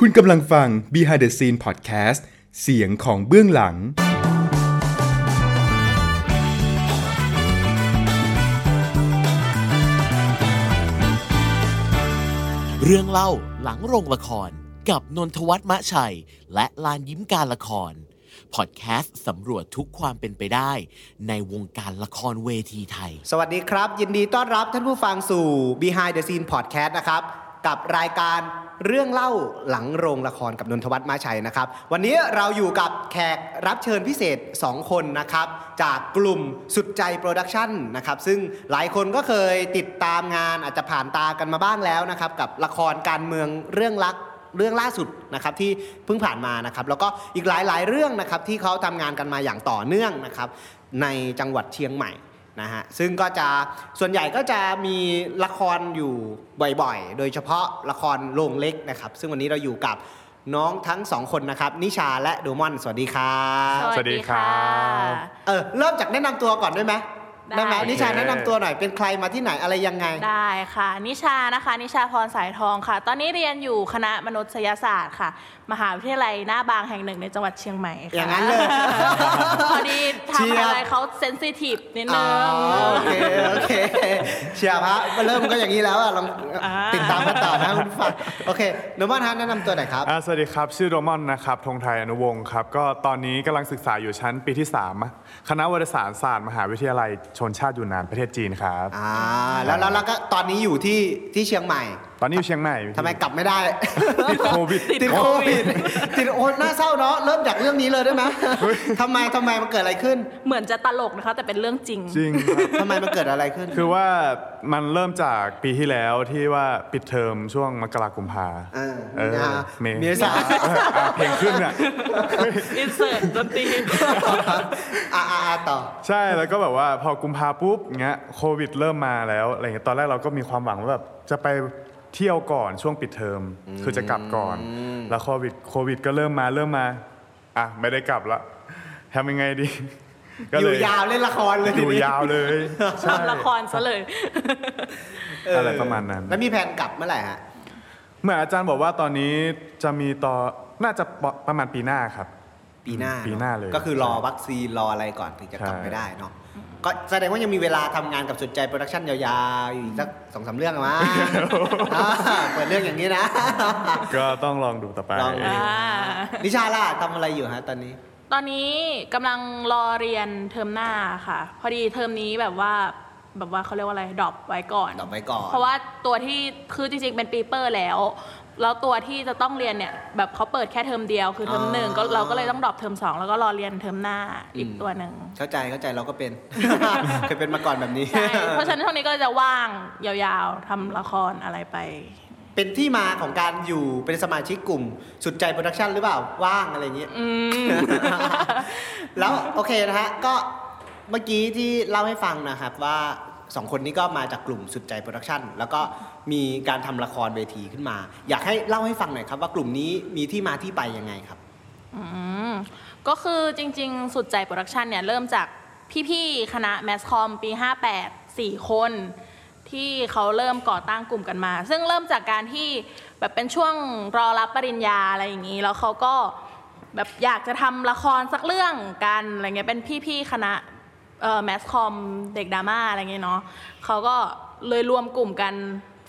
คุณกำลังฟัง Behind the Scene Podcast เสียงของเบื้องหลัง เรื่องเล่าหลังโรงละครกับนนทวัฒน์มะชัย และลานยิ้มการละคร พอดแคสต์สำรวจทุกความเป็นไปได้ ในวงการละครเวทีไทย สวัสดีครับ ยินดีต้อนรับท่านผู้ฟังสู่ Behind the Scene Podcast นะครับ กับรายการ เรื่องเล่าหลังโรงละครกับนนทวัฒน์มาชัยนะครับ วันนี้เราอยู่กับแขกรับเชิญพิเศษ 2 คนนะครับ จากกลุ่มสุดใจโปรดักชั่นนะครับซึ่งหลายคนก็เคยติดตามงานอาจจะผ่านตากันมาบ้างแล้วนะครับ กับละครการเมืองเรื่องรักเรื่องล่าสุดนะครับที่เพิ่งผ่านมานะครับ แล้วก็อีกหลายๆ เรื่องนะครับที่เขาทำงานกันมาอย่างต่อเนื่องนะครับในจังหวัดเชียงใหม่ นะฮะซึ่งก็จะส่วนใหญ่ก็จะมีละครอยู่บ่อยๆ โดยเฉพาะละครโรงเล็กนะครับ ซึ่งวันนี้เราอยู่กับน้องทั้งสองคนนะครับ นิชาและโดมอน สวัสดีครับ สวัสดีครับ เออเริ่มจากแนะนำตัวก่อนได้ไหม ได้ไหมนิชาแนะนำตัวหน่อยเป็นใครมาที่ไหนอะไรยังไง ได้ค่ะ นิชานะคะ นิชาพรสายทองค่ะ ตอนนี้เรียนอยู่คณะมนุษยศาสตร์ค่ะ มหาวิทยาลัยหน้าบางแห่งหนึ่งในจังหวัดเชียงใหม่ค่ะอย่างนั้นเลยพอดีเชียทำร์อะไรเขาเซนซิทีฟนิดอ๋นึองโอเคโอเคเชียร์พระมาเริ่มก็อย่างนี้แล้วอะลองอ่าติดตามกันต่อนะคุณผู้ฟังโอเคโดมอนฮะแนะนำตัวหน่อยครับ อ่าสวัสดีครับ ชื่อโดมอนนะครับธงไทยอนุวงศ์ครับ ก็ตอนนี้กำลังศึกษาอยู่ชั้นปีที่ 3 คณะวารสารศาสตร์ มหาวิทยาลัยชนชาติยูนนานประเทศจีนครับ อ่าแล้วแล้วแล้วก็ตอนนี้อยู่ที่ที่เชียงใหม่ตอนนี้อยู่เชียงใหม่ทำไมกลับไม่ได้ ติดโควิด ติดโควิด ติดโอ้น่าเศร้าเนาะ เริ่มจากเรื่องนี้เลยได้ไหมทำไมทำไมมันเกิดอะไรขึ้น เหมือนจะตลกนะคะ แต่เป็นเรื่องจริง จริงครับทำไมมันเกิดอะไรขึ้น คือว่ามันเริ่มจากปีที่แล้วที่ว่าปิดเทอมช่วงมกราคมกุมภาเออเออนะเมเมษาเอออะเพลงขึ้นอะอินเสิร์ตดนตรีอ่าอ่าอ่าต่อ ใช่แล้วก็แบบว่าพอกุมภาปุ๊บเงี้ยโควิดเริ่มมาแล้วอะไรเงี้ยตอนแรกเราก็มีความหวังว่าแบบจะไป เที่ยวก่อนช่วงปิดเทอมคือจะกลับก่อน แล้วโควิดโควิด ก็เริ่มมาเริ่มมาอะไม่ได้กลับละทำยังไงดีก็อเลยู่ยยาวเล่นละครเลยอยู่ยาวเลยใช่ทำละครซะเลยเอออะไรประมาณนั้น แล้วมีแผนกลับเมื่อไหร่ฮะเหมื่อนอาจารย์บอกว่าตอนนี้จะมีต่อน่าจะประมาณปีหน้าครับ ปีหน้าปีหน้าเลย ก็คือรอวัคซีนรออะไรก่อนถึงจะกลับใช่ไปได้เนาะ ก็แสดงว่ายังมีเวลาทำงานกับสุดใจโปรดักชั่นยาวๆอยู่อีกสักสองสามเรื่องอะมั้งอ่าเปิดเรื่องอย่างนี้นะ ก็ต้องลองดูต่อไป ลองดูอ่านิชาล่ะทำอะไรอยู่ฮะตอนนี้ ตอนนี้กำลังรอเรียนเทอมหน้าค่ะ พอดีเทอมนี้แบบว่าแบบว่าเขาเรียกว่าอะไร drop ไว้ก่อน drop ไว้ก่อน เพราะว่าตัวที่คือจริงๆเป็นปีเปอร์แล้ว แล้วตัวที่จะต้องเรียนเนี่ยแบบเขาเปิดแค่เทอมเดียวคือเทอมหนึ่งก็เราก็เลยต้อง drop เทอมสองแล้วก็รอเรียนเทอมหน้าอีกตัวหนึ่งเข้าใจเข้าใจเราก็เป็นเคยเป็นมาก่อนแบบนี้ใช่เพราะฉะนั้นช่วงนี้ก็จะว่างยาวๆทำละครอะไรไป เป็นที่มาของการอยู่เป็นสมาชิกกลุ่ม สุดใจโปรดักชั่นหรือเปล่าว่างอะไรอย่างเงี้ยอืมแล้วโอเคนะฮะก็เมื่อกี้ที่เล่าให้ฟังนะครับว่า สองคนนี้ก็มาจากกลุ่มสุดใจโปรดักชั่นแล้วก็มีการทำละครเวทีขึ้นมา อยากให้เล่าให้ฟังหน่อยครับว่ากลุ่มนี้มีที่มาที่ไปยังไงครับอืมก็คือจริง ๆ สุดใจโปรดักชันเนี่ยเริ่มจากพี่ๆคณะ mass comm ปี 58 4 คน ที่เขาเริ่มก่อตั้งกลุ่มกันมา ซึ่งเริ่มจากการที่แบบเป็นช่วงรอรับปริญญาอะไรอย่างนี้ แล้วเขาก็แบบอยากจะทำละครสักเรื่องกันอะไรเงี้ยเป็นพี่ๆคณะ mass comm เด็กดราม่าอะไรเงี้ยเนาะเขาก็เลยรวมกลุ่มกัน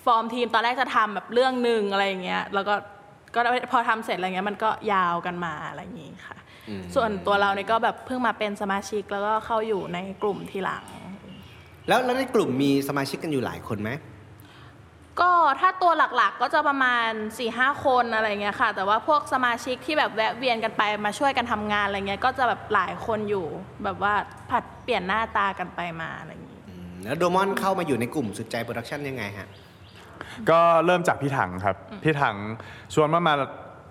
ฟอร์มทีมตอนแรกจะทำแบบเรื่องหนึ่งอะไรอย่างเงี้ยแล้วก็ก็พอทำเสร็จอะไรเงี้ยมันก็ยาวกันมาอะไรอย่างงี้ค่ะ ส่วนตัวเราเนี่ยก็แบบเพิ่งมาเป็นสมาชิกแล้วก็เข้าอยู่ในกลุ่มทีหลัง แล้วแล้วในกลุ่มมีสมาชิกกันอยู่หลายคนไหม ก็ถ้าตัวหลักๆก็จะประมาณ4ี่ห้าคนอะไรเงี้ยค่ะ แต่ว่าพวกสมาชิกที่แบบแวะเวียนกันไปมาช่วยกันทำงานอะไรเงี้ยก็จะแบบหลายคนอยู่แบบว่าผัดเปลี่ยนหน้าตากันไปมาอะไรอย่างงี้อืมแล้วโดมอนเข้ามาอยู่ในกลุ่มสุดใจโปรดักชั่นยังไงฮะก็เริ่มจากพี่ถังครับ พี่ถังชวนมามา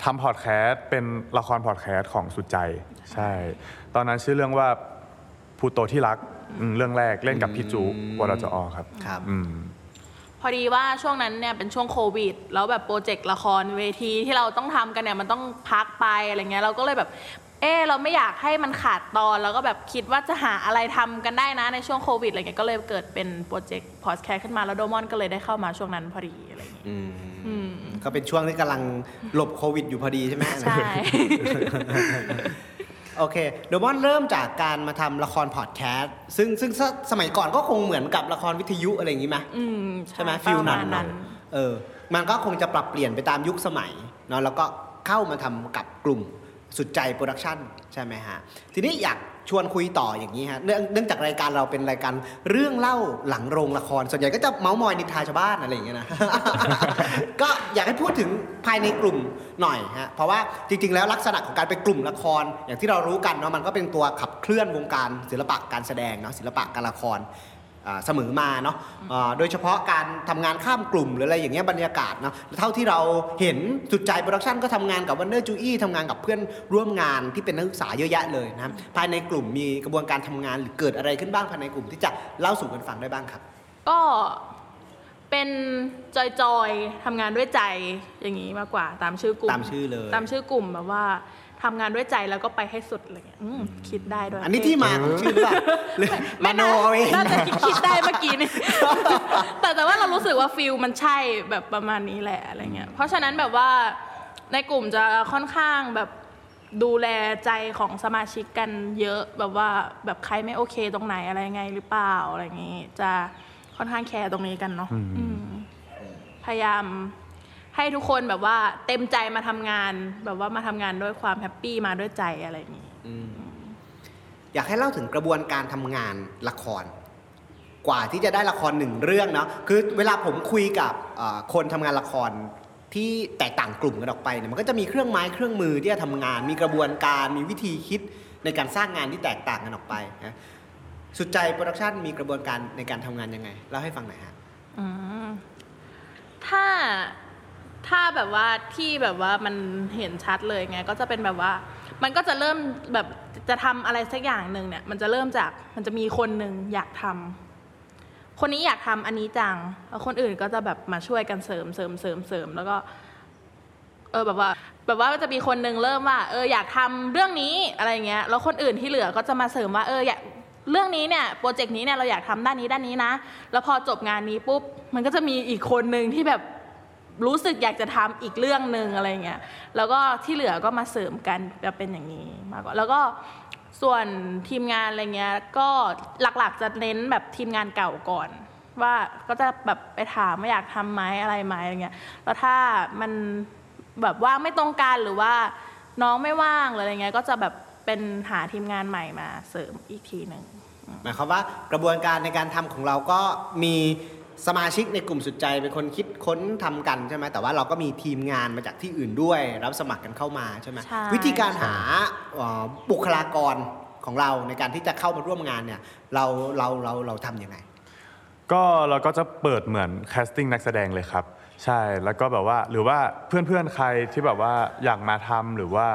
ทำพอดแคสต์เป็นละครพอดแคสต์ของสุดใจ ใช่ ตอนนั้นชื่อเรื่องว่าภูโตที่รักอืมเรื่องแรกเล่นกับพี่จูวรจอครับครับอืม พอดีว่าช่วงนั้นเนี่ยเป็นช่วงโควิด แล้วแบบ project ละครเวทีที่เราต้องทำกันเนี่ยมันต้องพักไปอะไรเงี้ยเราก็เลยแบบเออเราไม่อยากให้มันขาดตอนแล้วก็แบบคิดว่าจะหาอะไรทำกันได้นะในช่วงโควิดอะไรเงี้ยก็เลยเกิดเป็น project พอดแคสต์ขึ้นมาแล้วโดมอนก็เลยได้เข้ามาช่วงนั้นพอดีอะไรอย่างงี้อืมก็เป็นช่วงที่กำลังหลบโควิดอยู่พอดีใช่ไหมใช่ โอเคโดมอนเริ่มจากการมาทำละครพอดแคสต์ซึ่งซึ่งสสมัยก่อนก็คงเหมือนกับละครวิทยุอะไรอย่างนี้ไหมอืมใช่ไหมประมาณ feel นั้นเนอะเออมันก็คงจะปรับเปลี่ยนไปตามยุคสมัยเนาะแล้วก็เข้ามาทำกับกลุ่มสุดใจโปรดักชั่นใช่ไหมฮะทีนี้อยาก ชวนคุยต่ออย่างนี้ฮะเนื่องเนื่องจากรายการเราเป็นรายการเรื่องเล่าหลังโรงละคร ส่วนใหญ่ก็จะเมาส์มอยนิทาชาวบ้านอะไรอย่างเงี้ยนะ ก็อยากให้พูดถึงภายในกลุ่มหน่อยฮะเพราะว่าจริง ๆ แล้วลักษณะของการเป็นกลุ่มละคร อย่างที่เรารู้กันเนาะมันก็เป็นตัวขับเคลื่อนวงการศิลปะการแสดงเนาะศิลปะการละคร เสมอมาเนาะอ่าโดยเฉพาะการทำงานข้ามกลุ่มหรืออะไรอย่างเงี้ยบรรยากาศเนาะเท่าที่เราเห็นสุดใจโปรดักชันก็ทำงานกับวันเดอร์จูอี้ทำงานกับเพื่อนร่วมงานที่เป็นนักศึกษาเยอะแยะเลยนะครับภายในกลุ่มมีกระบวนการทำงานหรือเกิดอะไรขึ้นบ้างภายในกลุ่มที่จะเล่าสู่กันฟังได้บ้างครับ ก็เป็นจอยๆทำงานด้วยใจอย่างนี้มากกว่าตามชื่อกลุ่มตามชื่อเลยตามชื่อกลุ่มแบบว่า ทำงานด้วยใจแล้วก็ไปให้สุดอะไรเงี้ยอืมคิดได้ด้วย อันนี้ที่มาของชื่อหรือเปล่าหรือมโนเอาเองน่าจะคิดได้เมื่อกี้นี่แต่แต่ว่าเรารู้สึกว่าฟิลมันใช่แบบประมาณนี้แหละอะไรเงี้ยเพราะฉะนั้นแบบว่าในกลุ่มจะค่อนข้างแบบดูแลใจของสมาชิกกันเยอะแบบว่าแบบใครไม่โอเคตรงไหนอะไรไงหรือเปล่าอะไรอย่างงี้ จะค่อนข้างแคร์ตรงนี้กันเนาะอืมพยายาม ให้ทุกคนแบบว่าเต็มใจมาทำงาน แบบว่ามาทำงานด้วยความแฮปปี้มาด้วยใจอะไรอย่างงี้อยากให้เล่าถึงกระบวนการทำงานละคร กว่าที่จะได้ละครหนึ่งเรื่องเนาะคือเวลาผมคุยกับเอ่อคนทำงานละครที่แตกต่างกลุ่มกันออกไปเนี่ยมันก็จะมีเครื่องไม้เครื่องมือที่จะทำงาน มีกระบวนการมีวิธีคิดในการสร้างงานที่แตกต่างกันออกไปนะสุดใจโปรดักชันมีกระบวนการในการทำงานยังไงเล่าให้ฟังหน่อยฮะอืมถ้า ถ้าแบบว่าที่แบบว่ามันเห็นชัดเลยไงก็จะเป็นแบบว่า มันก็จะเริ่มแบบจะทำอะไรสักอย่างหนึ่งเนี่ย มันจะเริ่มจากมันจะมีคนหนึ่งอยากทำคนนี้อยากทำอันนี้จังแล้วคนอื่นก็จะแบบมาช่วยกันเสริมเสริมเสริมเสริมแล้วก็ เออแบบว่า แบบว่าจะมีคนหนึ่งเริ่มว่า เอออยากทำเรื่องนี้อะไรเงี้ยแล้วคนอื่นที่เหลือก็จะมาเสริมว่าเอออยากเรื่องนี้เนี่ยโปรเจกต์นี้เนี่ยเราอยากทำด้านนี้ด้านนี้นะ แล้วพอจบงานนี้ปุ๊บมันก็จะมีอีกคนหนึ่งที่แบบ รู้สึกอยากจะทำอีกเรื่องหนึ่งอะไรเงี้ยแล้วก็ที่เหลือก็มาเสริมกันจะเป็นอย่างนี้มากกว่าแล้วก็ส่วนทีมงานอะไรเงี้ยก็หลักๆจะเน้นแบบทีมงานเก่าก่อน ว่าก็จะแบบไปถามว่าอยากทำไหมอะไรไหมอะไรเงี้ยแล้วถ้ามันแบบว่างไม่ตรงกันหรือว่าน้องไม่ว่างหรืออะไรเงี้ยก็จะแบบเป็นหาทีมงานใหม่มาเสริมอีกทีหนึ่งหมายความว่ากระบวนการในการทำของเราก็มี สมาชิกในกลุ่มสุดใจเป็นคนคิดค้นทำกันใช่ไหมแต่ว่าเราก็มีทีมงานมาจากที่อื่นด้วย รับสมัครกันเข้ามาใช่ไหมใช่วิธีการหาเอ่อบุคลากรของเราในการที่จะเข้ามาร่วมงานเนี่ยเราเราเราเราทำยังไง ก็เราก็จะเปิดเหมือน casting นักแสดงเลยครับ ใช่แล้วก็แบบว่าหรือว่าเพื่อนๆใครที่แบบว่าอยากมาทำหรือว่า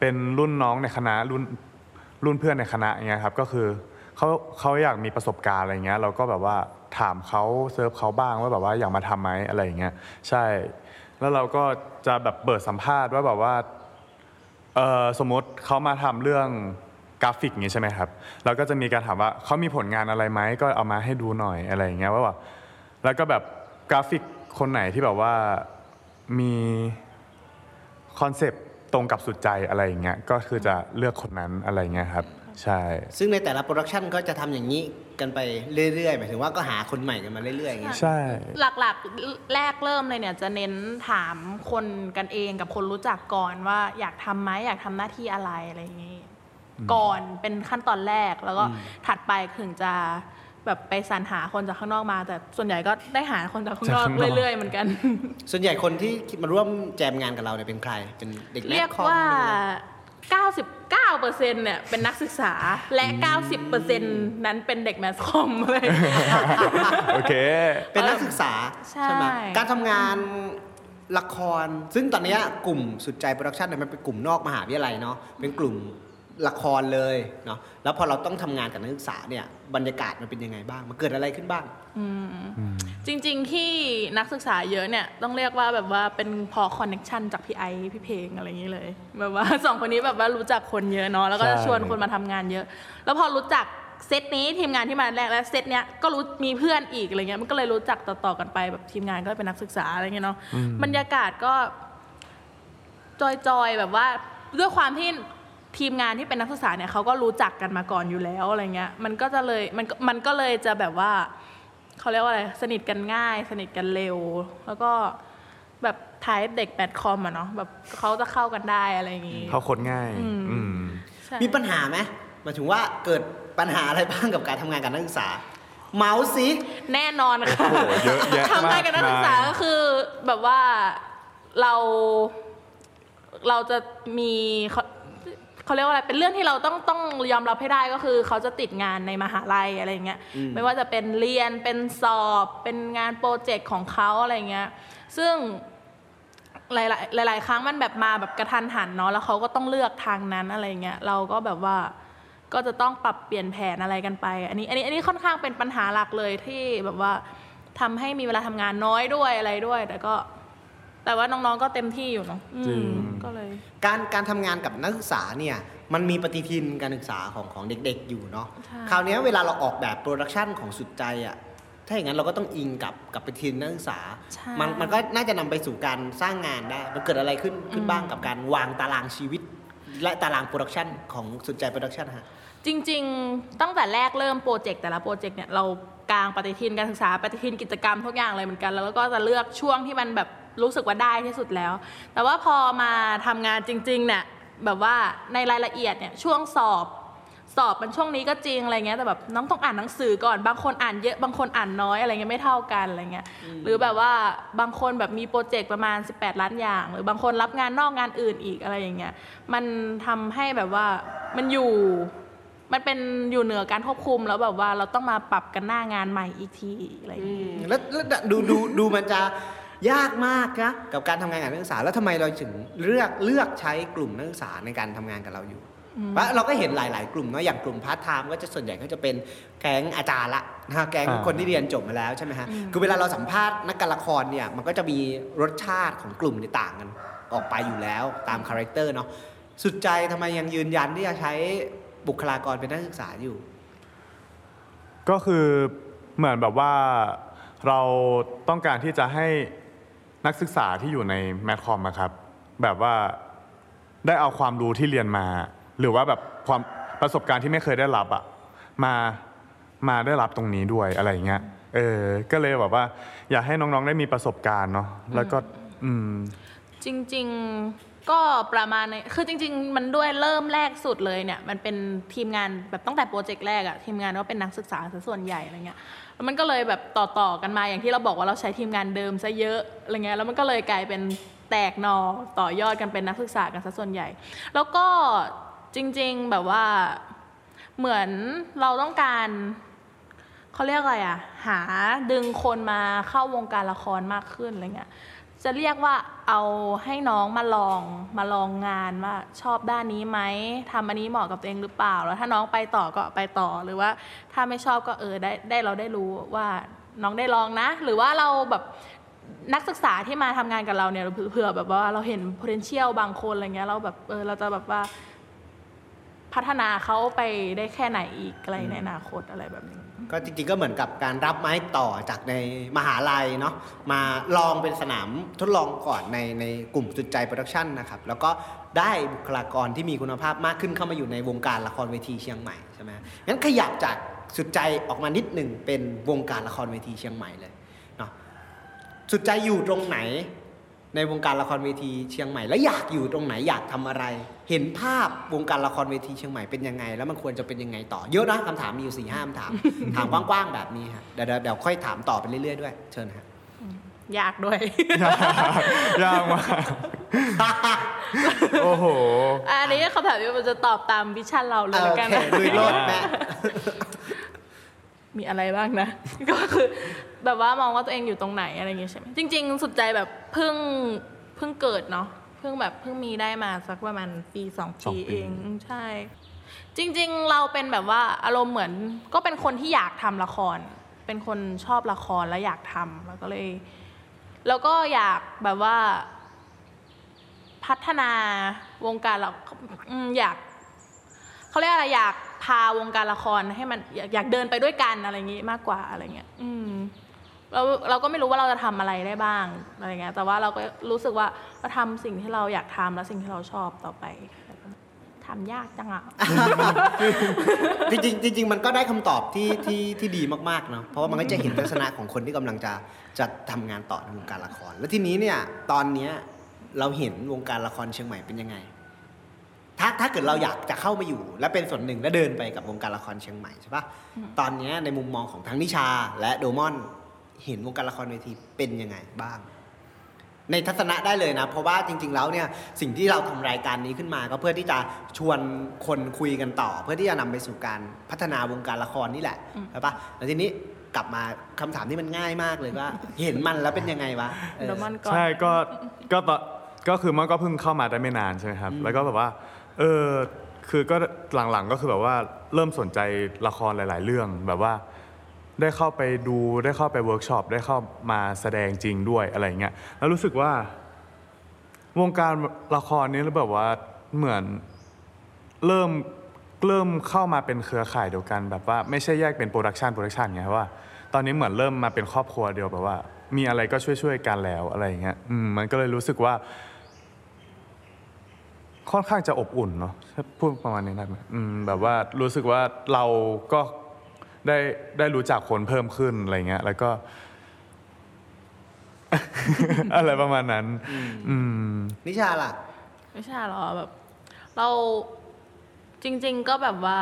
เป็นรุ่นน้องในคณะรุ่นรุ่นเพื่อนในคณะเงี้ยครับก็คือ เขาเขาอยากมีประสบการณ์อะไรเงี้ยเราก็แบบว่าถามเขา survey เขาบ้างว่าแบบว่าอยากมาทำไหมอะไรอย่างเงี้ยใช่ แล้วเราก็จะแบบเปิดสัมภาษณ์ว่าแบบว่าเออสมมติเขามาทำเรื่องกราฟิกอย่างงี้ใช่ไหมครับเราก็จะมีการถามว่าเขามีผลงานอะไรไหมก็เอามาให้ดูหน่อยอะไรอย่างเงี้ยว่าแบบแล้วก็แบบกราฟิกคนไหนที่แบบว่ามี concept ตรงกับสุดใจอะไรอย่างเงี้ยก็คือจะเลือกคนนั้นอะไรเงี้ยครับ ใช่ ซึ่งในแต่ละ production ก็จะทำอย่างนี้กันไปเรื่อยๆหมายถึงว่าก็หาคนใหม่กันมาเรื่อยๆอย่างนี้ใช่ หลักๆแรกเริ่มเลยเนี่ยจะเน้นถามคนกันเองกับคนรู้จักก่อนว่าอยากทำไหมอยากทำหน้าที่อะไรอะไรอย่างนี้ ก่อนเป็นขั้นตอนแรกแล้วก็ถัดไปถึงจะแบบไปสรรหาคนจากข้างนอกมา แต่ส่วนใหญ่ก็ได้หาคนจากข้างนอกจากข้างนอกเรื่อยๆเหมือนกัน ส่วนใหญ่คนที่มาร่วมแจมงานกับเราเนี่ยเป็นใครเป็นเด็กแรเรียกกคอมว่าหรือว่า 99%เนี่ยเป็นนักศึกษาและ 90%นั้นเป็นเด็ก mass comm เลย โอเค เป็นนักศึกษาใช่ไหมการทำงานละคร ซึ่งตอนเนี้ยกลุ่มสุดใจโปรดักชันเนี่ยมันเป็นกลุ่มนอกมหาวิทยาลัยเนาะเป็นกลุ่ม ละครเลยเนาะแล้วพอเราต้องทำงานกับนักศึกษาเนี่ยบรรยากาศมันเป็นยังไงบ้างมันเกิดอะไรขึ้นบ้างจริง ๆที่นักศึกษาเยอะเนี่ยต้องเรียกว่าแบบว่าเป็นพวก connection จากพี่ไอซ์พี่เพลงอะไรอย่างนี้เลยแบบว่าสองคนนี้แบบว่ารู้จักคนเยอะเนาะแล้วก็จะใช่ชวนคนมาทำงานเยอะ แล้วพอรู้จักเซตนี้ทีมงานที่มาแรกแล้วเซตเนี้ยก็รู้มีเพื่อนอีกอะไรเงี้ยมันก็เลยรู้จักต่อๆกันไปแบบทีมงานก็เป็นนักศึกษาอะไรเงี้ยเนาะบรรยากาศก็จอยๆแบบว่าด้วยความที่ ทีมงานที่เป็นนักศึกษาเนี่ยเขาก็รู้จักกันมาก่อนอยู่แล้วอะไรเงี้ยมันก็จะเลยมันก็มันก็เลยจะแบบว่าเขาเรียกว่าอะไรสนิทกันง่าย สนิทกันเร็ว แล้วก็แบบทายเด็กแบดคอมอะเนาะแบบเขาจะเข้ากันได้อะไรอย่างงี้เขาคนง่ายอืมอืมใช่มีปัญหาไหมหมายถึงว่าเกิดปัญหาอะไรบ้างกับการทำงานกับนักศึกษา เมาส์สิแน่นอนค่ะโอ้โหเยอะแยะทำงานกับนักศึกษามากมายก็คือแบบว่าเราเราจะมี เขาเขาเรียกว่าอะไรเป็นเรื่องที่เราต้องต้องยอมรับให้ได้ก็คือ เขาจะติดงานในมหาลัยอะไรเงี้ยไม่ว่าจะเป็นเรียนเป็นสอบเป็นงานโปรเจกต์ของเขาอะไรเงี้ยซึ่งหลาย ๆ หลาย ๆ ครั้งมันแบบมาแบบกระทันหันเนาะแล้วเขาก็ต้องเลือกทางนั้นอะไรเงี้ยเราก็แบบว่าก็จะต้องปรับเปลี่ยนแผนอะไรกันไป อันนี้อันนี้อันนี้ค่อนข้างเป็นปัญหาหลักเลยที่แบบว่าทำให้มีเวลาทำงานน้อยด้วยอะไรด้วย แต่ก็ แต่ว่าน้องๆก็เต็มที่อยู่เนาะอืมจริง ก็เลย การการทำงานกับนักศึกษาเนี่ยมันมีปฏิทินการศึกษาของของเด็กๆอยู่เนาะใช่ คราวเนี้ยเวลาเราออกแบบ production ของสุดใจอะถ้าอย่างนั้นเราก็ต้องอิงกับกับปฏิทินนักศึกษา ใช่ มันมันก็น่าจะนำไปสู่การสร้างงานได้ มันเกิดอะไรขึ้นขึ้นบ้างกับการวางตารางชีวิต และตาราง production ของสุดใจโปรดักชันฮะ จริงๆ ตั้งแต่แรกเริ่มโปรเจกต์แต่ละโปรเจกต์เนี่ยเรากางปฏิทินการศึกษาปฏิทินกิจกรรมทุกอย่างเลยเหมือนกัน แล้วก็จะเลือกช่วงที่มันแบบ รู้สึกว่าได้ที่สุดแล้ว แต่ว่าพอมาทำงานจริงๆเนี่ยแบบว่าในรายละเอียดเนี่ยช่วงสอบสอบมันช่วงนี้ก็จริงอะไรเงี้ยแต่แบบน้องต้องอ่านหนังสือก่อนบางคนอ่านเยอะบางคนอ่านน้อยอะไรเงี้ยไม่เท่ากันอะไรเงี้ยหรือแบบว่าบางคนแบบมีโปรเจกต์ประมาณ 18 ล้านอย่าง หรือบางคนรับงานนอกงานอื่นอีกอะไรอย่างเงี้ยมันทำให้แบบว่ามันอยู่มันเป็นอยู่เหนือการควบคุมแล้วแบบว่าเราต้องมาปรับกันหน้างานใหม่อีกทีอะไรอย่างเงี้ยแล้วแล้วดูดูดูมันจะ ยากมากนะกับการทำงานกับนักศึกษาแล้วทำไมเราถึงเลือกเลือกใช้กลุ่มนักศึกษาในการทำงานกับเราอยู่เพราะเราก็เห็นหลาย ๆ กลุ่มเนาะอย่างกลุ่มพาร์ทไทม์ก็จะส่วนใหญ่ก็จะเป็นแก๊งอาจารย์ละนะฮะแก๊งอ่าคนที่เรียนจบมาแล้วใช่ไหมฮะคือเวลาเราสัมภาษณ์นักการละครเนี่ยมันก็จะมีรสชาติของกลุ่มที่ต่างกันออกไปอยู่แล้วตาม character เนาะสุดใจทำไมยังยืนยันที่จะใช้บุคลากรเป็นนักศึกษาอยู่ ก็คือเหมือนแบบว่าเราต้องการที่จะให้ นักศึกษาที่อยู่ในแมทคอมอะครับ แบบว่าได้เอาความรู้ที่เรียนมา หรือว่าแบบความประสบการณ์ที่ไม่เคยได้รับอะมามาได้รับตรงนี้ด้วยอะไรอย่างเงี้ยเออ ก็เลยแบบว่า อยากให้น้องๆได้มีประสบการณ์เนาะแล้วก็อืมจริง ๆก็ประมาณในคือจริง ๆ มันด้วยเริ่มแรกสุดเลยเนี่ย มันเป็นทีมงานแบบตั้งแต่โปรเจกต์แรกอะทีมงานก็เป็นนักศึกษาซะส่วนใหญ่อะไรเงี้ย แล้วมันก็เลยแบบต่อๆกันมาอย่างที่เราบอกว่าเราใช้ทีมงานเดิมซะเยอะอะไรเงี้ยแล้วมันก็เลยกลายเป็นแตกนอต่อยอดกันเป็นนักศึกษากันซะส่วนใหญ่ แล้วก็จริงๆแบบว่าเหมือนเราต้องการเขาเรียกอะไรอะหาดึงคนมาเข้าวงการละครมากขึ้นอะไรเงี้ย จะเรียกว่าเอาให้น้องมาลองมาลองงานว่าชอบด้านนี้ไหมทำอันนี้เหมาะกับตัวเองหรือเปล่า แล้วถ้าน้องไปต่อก็ไปต่อหรือว่าถ้าไม่ชอบก็เออได้ได้เราได้รู้ว่าน้องได้ลองนะ หรือว่าเราแบบนักศึกษาที่มาทำงานกับเราเนี่ยเผื่อแบบว่าเราเห็น potential บางคนอะไรเงี้ยเราแบบเออเราจะแบบว่าพัฒนาเขาไปได้แค่ไหนอีกอะไรในอนาคตอะไรแบบนี้ ก็จริงๆก็เหมือนกับการรับไม้ต่อจากในมหาลัยเนาะมาลองเป็นสนามทดลองก่อนในในกลุ่มสุดใจโปรดักชันนะครับแล้วก็ได้บุคลากรที่มีคุณภาพมากขึ้นเข้ามาอยู่ในวงการละครเวทีเชียงใหม่ใช่ไหมงั้นขยับจากสุดใจออกมานิดหนึ่งเป็นวงการละครเวทีเชียงใหม่เลยเนาะสุดใจอยู่ตรงไหนในวงการละครเวทีเชียงใหม่ แล้วอยากอยู่ตรงไหนอยากทำอะไร เห็นภาพวงการละครเวทีเชียงใหม่เป็นยังไง แล้วมันควรจะเป็นยังไงต่อเยอะนะคำถามมีอยู่สี่ห้าคำถาม ถามกว้างๆแบบนี้ฮะเดี๋ยวเดี๋ยวเดี๋ยวค่อยถามต่อไปเรื่อยๆด้วย เชิญฮะยากด้วย ยากมากโอ้โห อันนี้คำถามที่มันจะตอบตามวิชั่นเราเลยโอแล้วกันเคนะลุยโลดแม่มีอะไรบ้างนะ ก็คือแบบว่ามองว่าตัวเองอยู่ตรงไหนอะไรอย่างเงี้ยใช่ไหมจริง ๆ สุดใจแบบเพิ่งเพิ่งเกิดเนาะ เพิ่งแบบเพิ่งมีได้มาสักประมาณปีสองสองปีปีเองใช่ จริง ๆ เราเป็นแบบว่าอารมณ์เหมือน ก็เป็นคนที่อยากทำละคร เป็นคนชอบละครและอยากทำแล้วก็เลย แล้วก็อยากแบบว่า พัฒนาวงการเราอืมอยากเขาเรียกอะไรอยากพาวงการละครให้มันอยากอยากเดินไปด้วยกันอะไรอย่างงี้มากกว่าอะไรเงี้ย อืม เราเราก็ไม่รู้ว่าเราจะทำอะไรได้บ้างอะไรเงี้ยแต่ว่าเราก็รู้สึกว่าเราทำสิ่งที่เราอยากทำและสิ่งที่เราชอบต่อไปทำยากจังอะจริงจริงมันก็ได้คำตอบที่ที่ที่ดีมากๆเนาะเพราะว่ามันก็จะเห็นทัศนะของคนที่กำลังจะจะทำงานต่อในวงการละคร แล้วทีนี้เนี่ยตอนเนี้ยเราเห็นวงการละครเชียงใหม่เป็นยังไง ถ้าถ้าเกิดเราอยากจะเข้ามาอยู่ และเป็นส่วนหนึ่งและเดินไปกับวงการละครเชียงใหม่ใช่ปะตอนนี้ในมุมมองของทั้งนิชาและโดมอน เห็นวงการละครเวทีเป็นยังไงบ้าง ในทัศนะได้เลยนะ เพราะว่าจริง ๆ แล้วเนี่ยสิ่งที่เราทำรายการนี้ขึ้นมา ก็เพื่อที่จะชวนคนคุยกันต่อ เพื่อที่จะนำไปสู่การพัฒนาวงการละครนี่แหละใช่ปะแล้วทีนี้กลับมาคำถามที่มันง่ายมากเลยว่า เห็นมันแล้วเป็นยังไงวะเออโดมอนก่อนใช่ก็ก็ตอนก็คือมันก็เพิ่งเข้ามาได้ไม่นานใช่ไหมครับ แล้วก็แบบว่า เออ คือก็หลังๆก็คือแบบว่าเริ่มสนใจละครหลาย ๆ เรื่องแบบว่า ได้เข้าไปดูได้เข้าไปเวิร์กช็อปได้เข้ามาแสดงจริงด้วยอะไรเงี้ยแล้วรู้สึกว่าวงการละครนี้แบบว่าเหมือนเริ่มเริ่มเข้ามาเป็นเครือข่ายเดียวกัน แบบว่าไม่ใช่แยกเป็น production production ไงว่า ตอนนี้เหมือนเริ่มมาเป็นครอบครัวเดียวแบบว่า มีอะไรก็ช่วยช่วยๆกันแล้วอะไรอย่างเงี้ยอืมมันก็เลยรู้สึกว่า ค่อนข้างจะอบอุ่นเนาะพูดประมาณนี้ได้ไหมอืมแบบว่ารู้สึกว่าเราก็ ได้ได้รู้จักคนเพิ่มขึ้นอะไรเงี้ย แล้วก็ อะไรประมาณนั้น อืมนิชาล่ะไม่ใช่หรอแบบ เราจริง ๆ ก็แบบว่า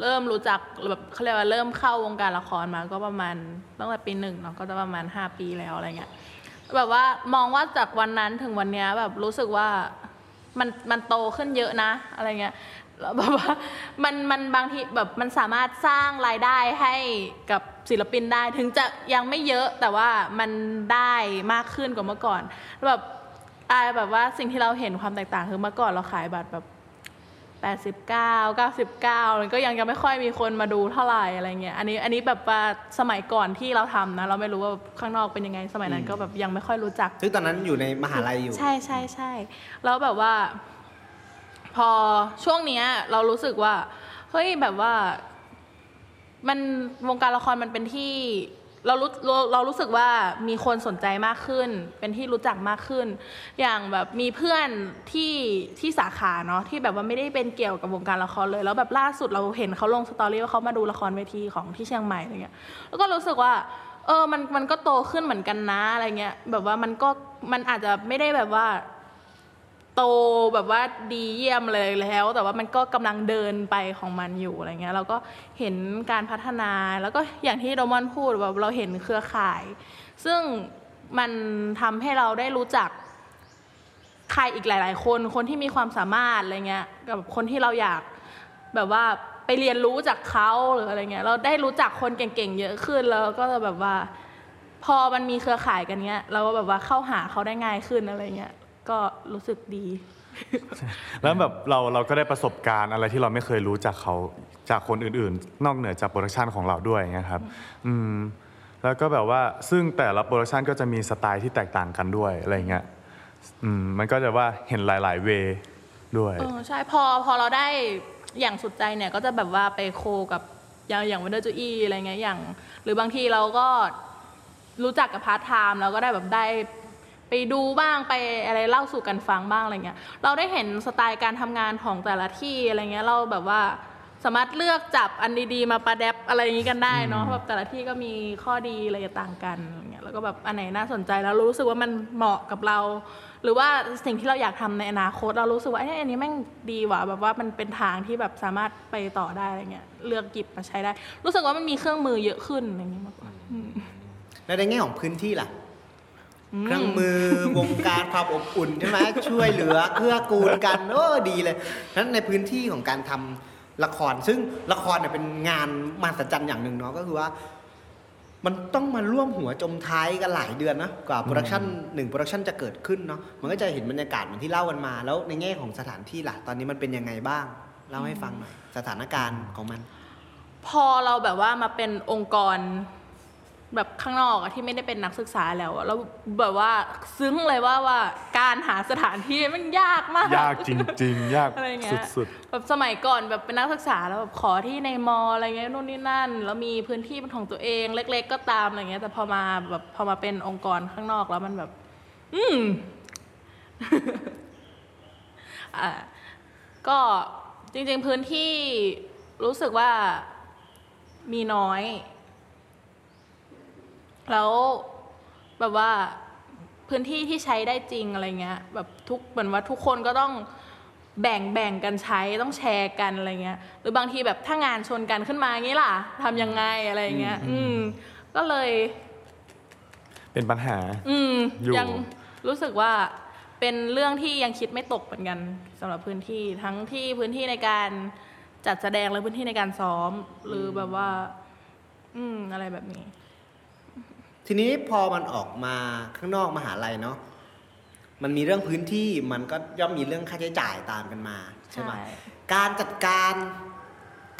เริ่มรู้จักแบบเขาเรียกว่าเริ่มเข้าวงการละครมาก็ประมาณตั้งแต่ปีหนึ่งเนาะก็จะประมาณห้าปีแล้วอะไรเงี้ยแบบว่ามองว่าจากวันนั้นถึงวันเนี้ยแบบรู้สึกว่ามันมันโตขึ้นเยอะนะ อะไรเงี้ย แล้วแบบว่ามันมันบางทีแบบมันสามารถสร้างรายได้ให้กับศิลปินได้ ถึงจะยังไม่เยอะแต่ว่ามันได้มากขึ้นกว่าเมื่อก่อนแล้วแบบอายแบบว่าสิ่งที่เราเห็นความแตกต่างคือเมื่อก่อนเราขายบัตรแบบ89 99มันก็ยังยังไม่ค่อยมีคนมาดูเท่าไหร่อะไรเงี้ยอันนี้อันนี้แบบว่าสมัยก่อนที่เราทำนะ เราไม่รู้ว่าข้างนอกเป็นยังไงสมัยนั้นก็แบบยังไม่ค่อยรู้จักซึ่งตอนนั้นอยู่ในมหาลัยอยู่ ใช่ใช่ใช่แล้วแบบว่า พอช่วงเนี้ยเรารู้สึกว่า เฮ้ยแบบว่า มันวงการละครมันเป็นที่ เรารู้เราเรารู้สึกว่ามีคนสนใจมากขึ้น เป็นที่รู้จักมากขึ้น อย่างแบบมีเพื่อนที่ที่สาขาเนาะที่แบบว่าไม่ได้เป็นเกี่ยวกับวงการละครเลย แล้วแบบล่าสุดเราเห็นเขาลงสตอรี่ว่าเขามาดูละครเวทีของที่เชียงใหม่อะไรเงี้ยแล้วก็รู้สึกว่าเออ มัน มันก็โตขึ้นเหมือนกันนะ อะไรเงี้ย แบบว่ามันก็ มันอาจจะไม่ได้แบบว่า โตแบบว่าดีเยี่ยมเลยแล้ว แต่ว่ามันก็กำลังเดินไปของมันอยู่อะไรเงี้ยเราก็เห็นการพัฒนาแล้วก็อย่างที่โดมอนพูดแบบเราเห็นเครือข่าย ซึ่งมันทำให้เราได้รู้จักใครอีกหลาย ๆ คนคนที่มีความสามารถอะไรเงี้ยกับคนที่เราอยากแบบว่าไปเรียนรู้จากเขาหรืออะไรเงี้ยเราได้รู้จักคนเก่งๆเยอะขึ้นแล้วก็แบบว่า พอมันมีเครือข่ายกันเงี้ย เราก็แบบว่าเข้าหาเขาได้ง่ายขึ้นอะไรเงี้ย ก็รู้สึกดี แล้วแบบเราเราก็ได้ประสบการณ์อะไรที่เราไม่เคยรู้จากเขาจากคนอื่นๆ นอกเหนือจาก production ของเราด้วยอย่างเงี้ยครับ อืมแล้วก็แบบว่าซึ่งแต่ละ production ก็จะมีสไตล์ที่แตกต่างกันด้วยอะไรเงี้ยอืมมันก็จะว่าเห็นหลายๆ way ด้วยเออใช่พอพอเราได้อย่างสุดใจเนี่ยก็จะแบบว่าไป co กับอย่างอย่างวันเดอร์จูอีอะไรเงี้ยอย่าง หรือบางทีเราก็รู้จักกับพาร์ทไทม์เราก็ได้แบบได้ ไปดูบ้างไปอะไรเล่าสู่กันฟังบ้างอะไรเงี้ย เราได้เห็นสไตล์การทำงานของแต่ละที่อะไรเงี้ยเราแบบว่าสามารถเลือกจับอันดีๆ มาประแดบอะไรอย่างงี้กันได้เนาะแบบแต่ละที่ก็มีข้อดีอะไรต่างกันอะไรเงี้ยแล้วก็แบบอันไหนน่าสนใจแล้วรู้สึกว่ามันเหมาะกับเรา หรือว่าสิ่งที่เราอยากทำในอนาคต เรารู้สึกว่าเอ้ยอันนี้แม่งดีว่ะแบบว่ามันเป็นทางที่แบบสามารถไปต่อได้อะไรเงี้ยเลือกหยิบมาใช้ได้ รู้สึกว่ามันมีเครื่องมือเยอะขึ้นอะไรเงี้ยมากกว่าแล้วในแง่ของพื้นที่ล่ะ เครื่องมือวงการความอบอุ่นใช่ไหมช่วยเหลือเกื้อกูลกันโอ้ดีเลยนั้นในพื้นที่ของการทำละคร ซึ่งละครเนี่ยเป็นงานมหัศจรรย์อย่างหนึ่งเนาะก็คือว่า มันต้องมาร่วมหัวจมท้ายกันหลายเดือนนะกว่า production หนึ่ง production จะเกิดขึ้นเนาะมันก็จะเห็นบรรยากาศเหมือนที่เล่ากันมา แล้วในแง่ของสถานที่ล่ะตอนนี้มันเป็นยังไงบ้างเล่าให้ฟังหน่อยสถานการณ์ของมัน พอเราแบบว่ามาเป็นองค์กร แบบข้างนอกอะที่ไม่ได้เป็นนักศึกษาแล้วอะแล้วแบบว่าซึ้งเลยว่าว่าการหาสถานที่มันยากมาก ยากจริง ๆ ยากอะไรเงี้ยสุดแบบสมัยก่อนแบบเป็นนักศึกษาแล้วแบบขอที่ในมออะไรเงี้ยนู่นนี่นั่น แล้วมีพื้นที่เป็นของตัวเองเล็ก ๆ ก็ตามอะไรเงี้ย แต่พอมาแบบพอมาเป็นองค์กรข้างนอกแล้วมันแบบ อืมอ่าก็จริง ๆ พื้นที่รู้สึกว่ามีน้อย แล้วแบบว่าพื้นที่ที่ใช้ได้จริงอะไรเงี้ยแบบทุกเหมือนว่าทุกคนก็ต้องแบ่งแบ่งกันใช้ต้องแชร์กันอะไรเงี้ยหรือบางทีแบบถ้างานชนกันขึ้นมางี้ล่ะทำยังไงอะไรเงี้ย อืม ก็เลยๆเป็นปัญหา อืมอยู่ ยังรู้สึกว่าเป็นเรื่องที่ยังคิดไม่ตกเหมือนกันสำหรับพื้นที่ทั้งที่พื้นที่ในการจัดแสดงและพื้นที่ในการซ้อม หรือแบบว่า อืมอะไรแบบนี้ ทีนี้พอมันออกมาข้างนอกมหาลัยเนาะมันมีเรื่องพื้นที่มันก็ย่อมมีเรื่องค่าใช้จ่ายตามกันมาใช่ไหมใช่การจัดการ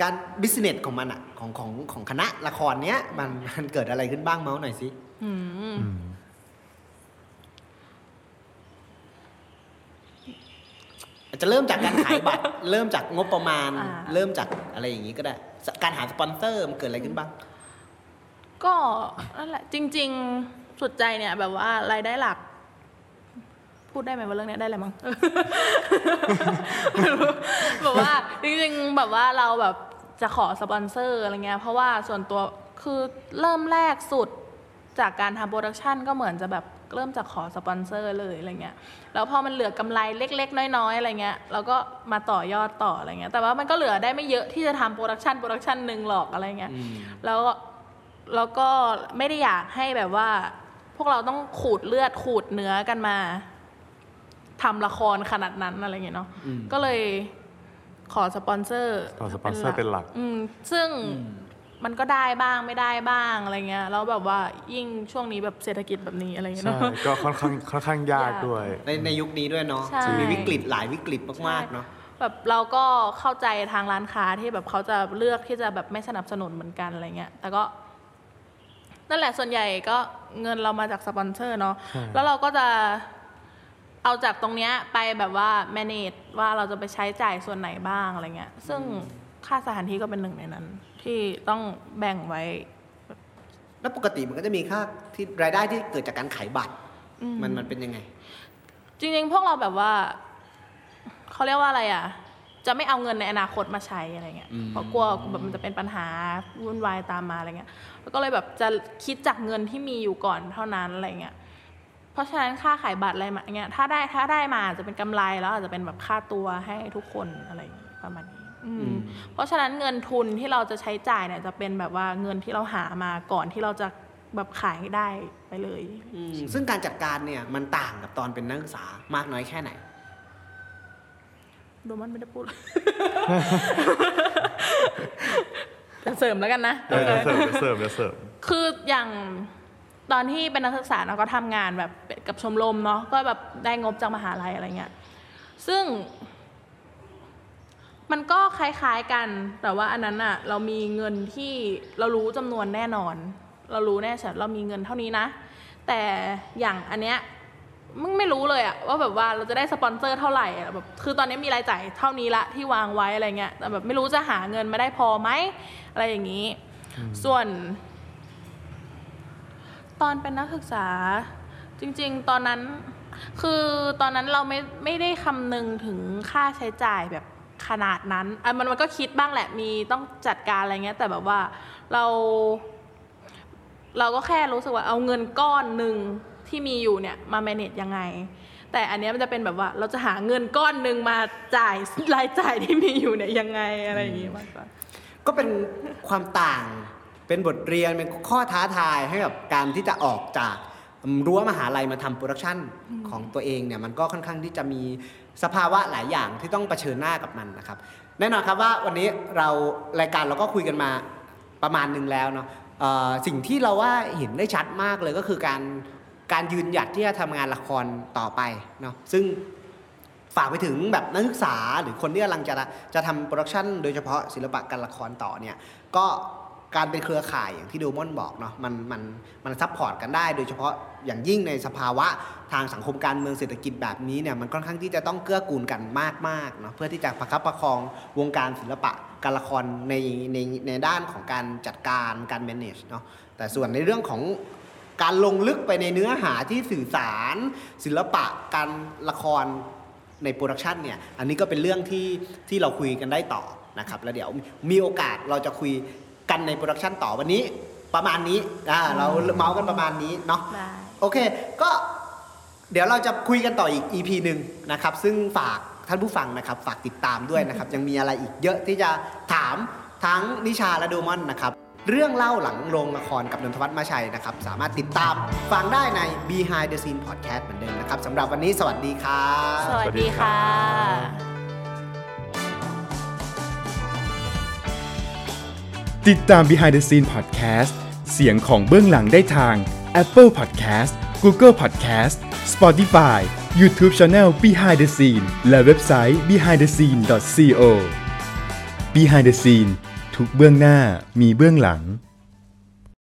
การ business ของมันอะของของของคณะละครเนี้ยมันมันเกิดอะไรขึ้นบ้างเมาส์หน่อยสิอืมอาจจะเริ่มจากการขายบัตร เริ่มจากงบประมาณอ่าเริ่มจากอะไรอย่างนี้ก็ได้ การหาสปอนเซอร์มันเกิดอะไรขึ้นบ้าง ก็นั่นแหละจริง ๆ สุดใจเนี่ย แบบว่ารายได้หลัก พูดได้ไหมว่าเรื่องเนี้ยได้อะไรมั้งแบบว่าจริงๆแบบว่าเราแบบจะขอสปอนเซอร์อะไรเงี้ยเพราะว่าส่วนตัวคือเริ่มแรกสุดจากการทำ production ก็เหมือนจะแบบเริ่มจากขอสปอนเซอร์เลยอะไรเงี้ย แล้วพอมันเหลือกำไรเล็ก ๆ น้อยๆอะไรเงี้ยเราก็มาต่อยอดต่ออะไรเงี้ย แต่ว่ามันก็เหลือได้ไม่เยอะที่จะทำ production production หนึ่งหรอกอะไรเงี้ย แล้วก็ แล้วก็ไม่ได้อยากให้แบบว่า พวกเราต้องขูดเลือดขูดเนื้อกันมาทำละครขนาดนั้นอะไรเงี้ยเนาะก็เลยขอสปอนเซอร์ขอสปอนเซอร์เป็นหลักอืมซึ่งมันก็ได้บ้างไม่ได้บ้างอะไรเงี้ยแล้วแบบว่ายิ่งช่วงนี้แบบเศรษฐกิจแบบนี้อะไรเงี้ยใช่เนาะก็ค่อนข้างค่อนข้างยากยากด้วย ในในยุคนี้ด้วยเนาะใช่มีวิกฤตหลายวิกฤตมากๆเนาะแบบเราก็เข้าใจทางร้านค้าที่แบบเขาจะเลือกที่จะแบบไม่สนับสนุนเหมือนกันอะไรเงี้ยแต่ก็ นั่นแหละส่วนใหญ่ก็เงินเรามาจากสปอนเซอร์เนาะใช่แล้วเราก็จะเอาจากตรงเนี้ยไปแบบว่า manage ว่าเราจะไปใช้จ่ายส่วนไหนบ้างอะไรเงี้ย ซึ่งค่าสถานที่ก็เป็นหนึ่งในนั้น ที่ต้องแบ่งไว้ แล้วปกติมันก็จะมีค่าที่รายได้ที่เกิดจากการขายบัตร มันมันเป็นยังไง จริงๆ พวกเราแบบว่าเขาเรียกว่าอะไรอะ จะไม่เอาเงินในอนาคตมาใช้อะไรเงี้ยเพราะกลัวแบบมันจะเป็นปัญหาวุ่นวายตามมาอะไรเงี้ยแล้วก็เลยแบบจะคิดจากเงินที่มีอยู่ก่อนเท่านั้นอะไรเงี้ยเพราะฉะนั้นค่าขายบัตรอะไรมาเงี้ยถ้าได้ถ้าได้มาอาจจะเป็นกำไรแล้วอาจจะเป็นแบบค่าตัวให้ทุกคนอะไรอย่างงี้ประมาณนี้อืมเพราะฉะนั้นเงินทุนที่เราจะใช้จ่ายเนี่ยจะเป็นแบบว่าเงินที่เราหามาก่อนที่เราจะแบบขายได้ไปเลยอืมซึ่งการจัดการเนี่ยมันต่างกับตอนเป็นนักศึกษามากน้อยแค่ไหน โดมันไม่ได้พูดจะเสริมแล้วกันนะเออเสิร์ฟเสิร์ฟเสิร์ฟคืออย่างตอนที่เป็นนักศึกษาเราก็ทำงานแบบกับชมรมเนาะก็แบบได้งบจากมหาลัยอะไรเงี้ย ซึ่ง มันก็คล้ายๆกัน แต่ว่าอันนั้นอะเรามีเงินที่เรารู้จำนวนแน่นอน เรารู้แน่ชัดเรามีเงินเท่านี้นะ แต่อย่างอันเนี้ย มึงไม่รู้เลยอะว่าแบบว่าเราจะได้สปอนเซอร์เท่าไหร่อะแบบคือตอนนี้มีรายจ่ายเท่านี้ละที่วางไว้อะไรเงี้ยแต่แบบไม่รู้จะหาเงินมาได้พอไหมอะไรอย่างนี้ ส่วน ตอนเป็นนักศึกษา จริง ๆ ตอนนั้น คือตอนนั้นเราไม่ไม่ได้คำนึงถึงค่าใช้จ่ายแบบขนาดนั้นอะมันมันก็คิดบ้างแหละมีต้องจัดการอะไรเงี้ย แต่แบบว่าเรา เราก็แค่รู้สึกว่าเอาเงินก้อนหนึ่ง ที่มีอยู่เนี่ยมา manage ยังไง แต่อันเนี้ยมันจะเป็นแบบว่าเราจะหาเงินก้อนหนึ่งมาจ่ายรายจ่ายที่มีอยู่เนี่ยยังไงอะไรอย่างงี้มากกว่าก็เป็นความต่างเป็นบทเรียนเป็นข้อท้าทายให้กับการที่จะออกจากรั้วมหาลัยมาทำโปรดักชันของตัวเองเนี่ยมันก็ค่อนข้างที่จะมีสภาวะหลายอย่างที่ต้องเผชิญหน้ากับมันนะครับแน่นอนครับว่าวันนี้เรารายการเราก็คุยกันมาประมาณหนึ่งแล้วเนาะเอ่อสิ่งที่เราว่าเห็นได้ชัดมากเลยก็คือการ การยืนหยัดที่จะทำงานละครต่อไปเนาะซึ่งฝากไปถึงแบบนักศึกษาหรือคนที่กำลังจะจะทำโปรดักชันโดยเฉพาะศิลปะการละครต่อเนี่ยก็การเป็นเครือข่ายอย่างที่ดูมอนบอกเนาะมันมันมัน support กันได้ โดยเฉพาะอย่างยิ่งในสภาวะทางสังคมการเมืองเศรษฐกิจแบบนี้เนี่ยมันค่อนข้างที่จะต้องเกื้อกูลกันมากๆเนาะเพื่อที่จะประคับประคองวงการศิลปะการละครในในในด้านของการจัดการการ manage เนาะแต่ส่วนในเรื่องของ การลงลึกไปในเนื้อหาที่สื่อสาร ศิลปะการละครในโปรดักชันเนี่ยอันนี้ก็เป็นเรื่องที่ที่เราคุยกันได้ต่อนะครับแล้วเดี๋ยวมีโอกาสเราจะคุยกันในโปรดักชันต่อวันนี้ประมาณนี้อ่าเราเม้าท์กันประมาณนี้เนาะได้โอเค ก็เดี๋ยวเราจะคุยกันต่ออีก EP หนึ่งนะครับ ซึ่งฝากท่านผู้ฟังนะครับ ฝากติดตามด้วยนะครับ ยังมีอะไรอีกเยอะที่จะถามทั้งนิชาและโดมอนนะครับ เรื่องเล่าหลังโรงละครกับนนทวัฒน์มาชัยนะครับ สามารถติดตามฟังได้ใน Behind the Scene Podcast เหมือนเดิมนะครับสำหรับวันนี้สวัสดีครับสวัสดีค่ะติดตาม Behind the Scene Podcast เสียงของเบื้องหลังได้ทาง Apple Podcast Google Podcast Spotify YouTube Channel Behind the Scene และเว็บไซต์ behindthescene.co Behind the Scene ทุกเบื้องหน้ามีเบื้องหลัง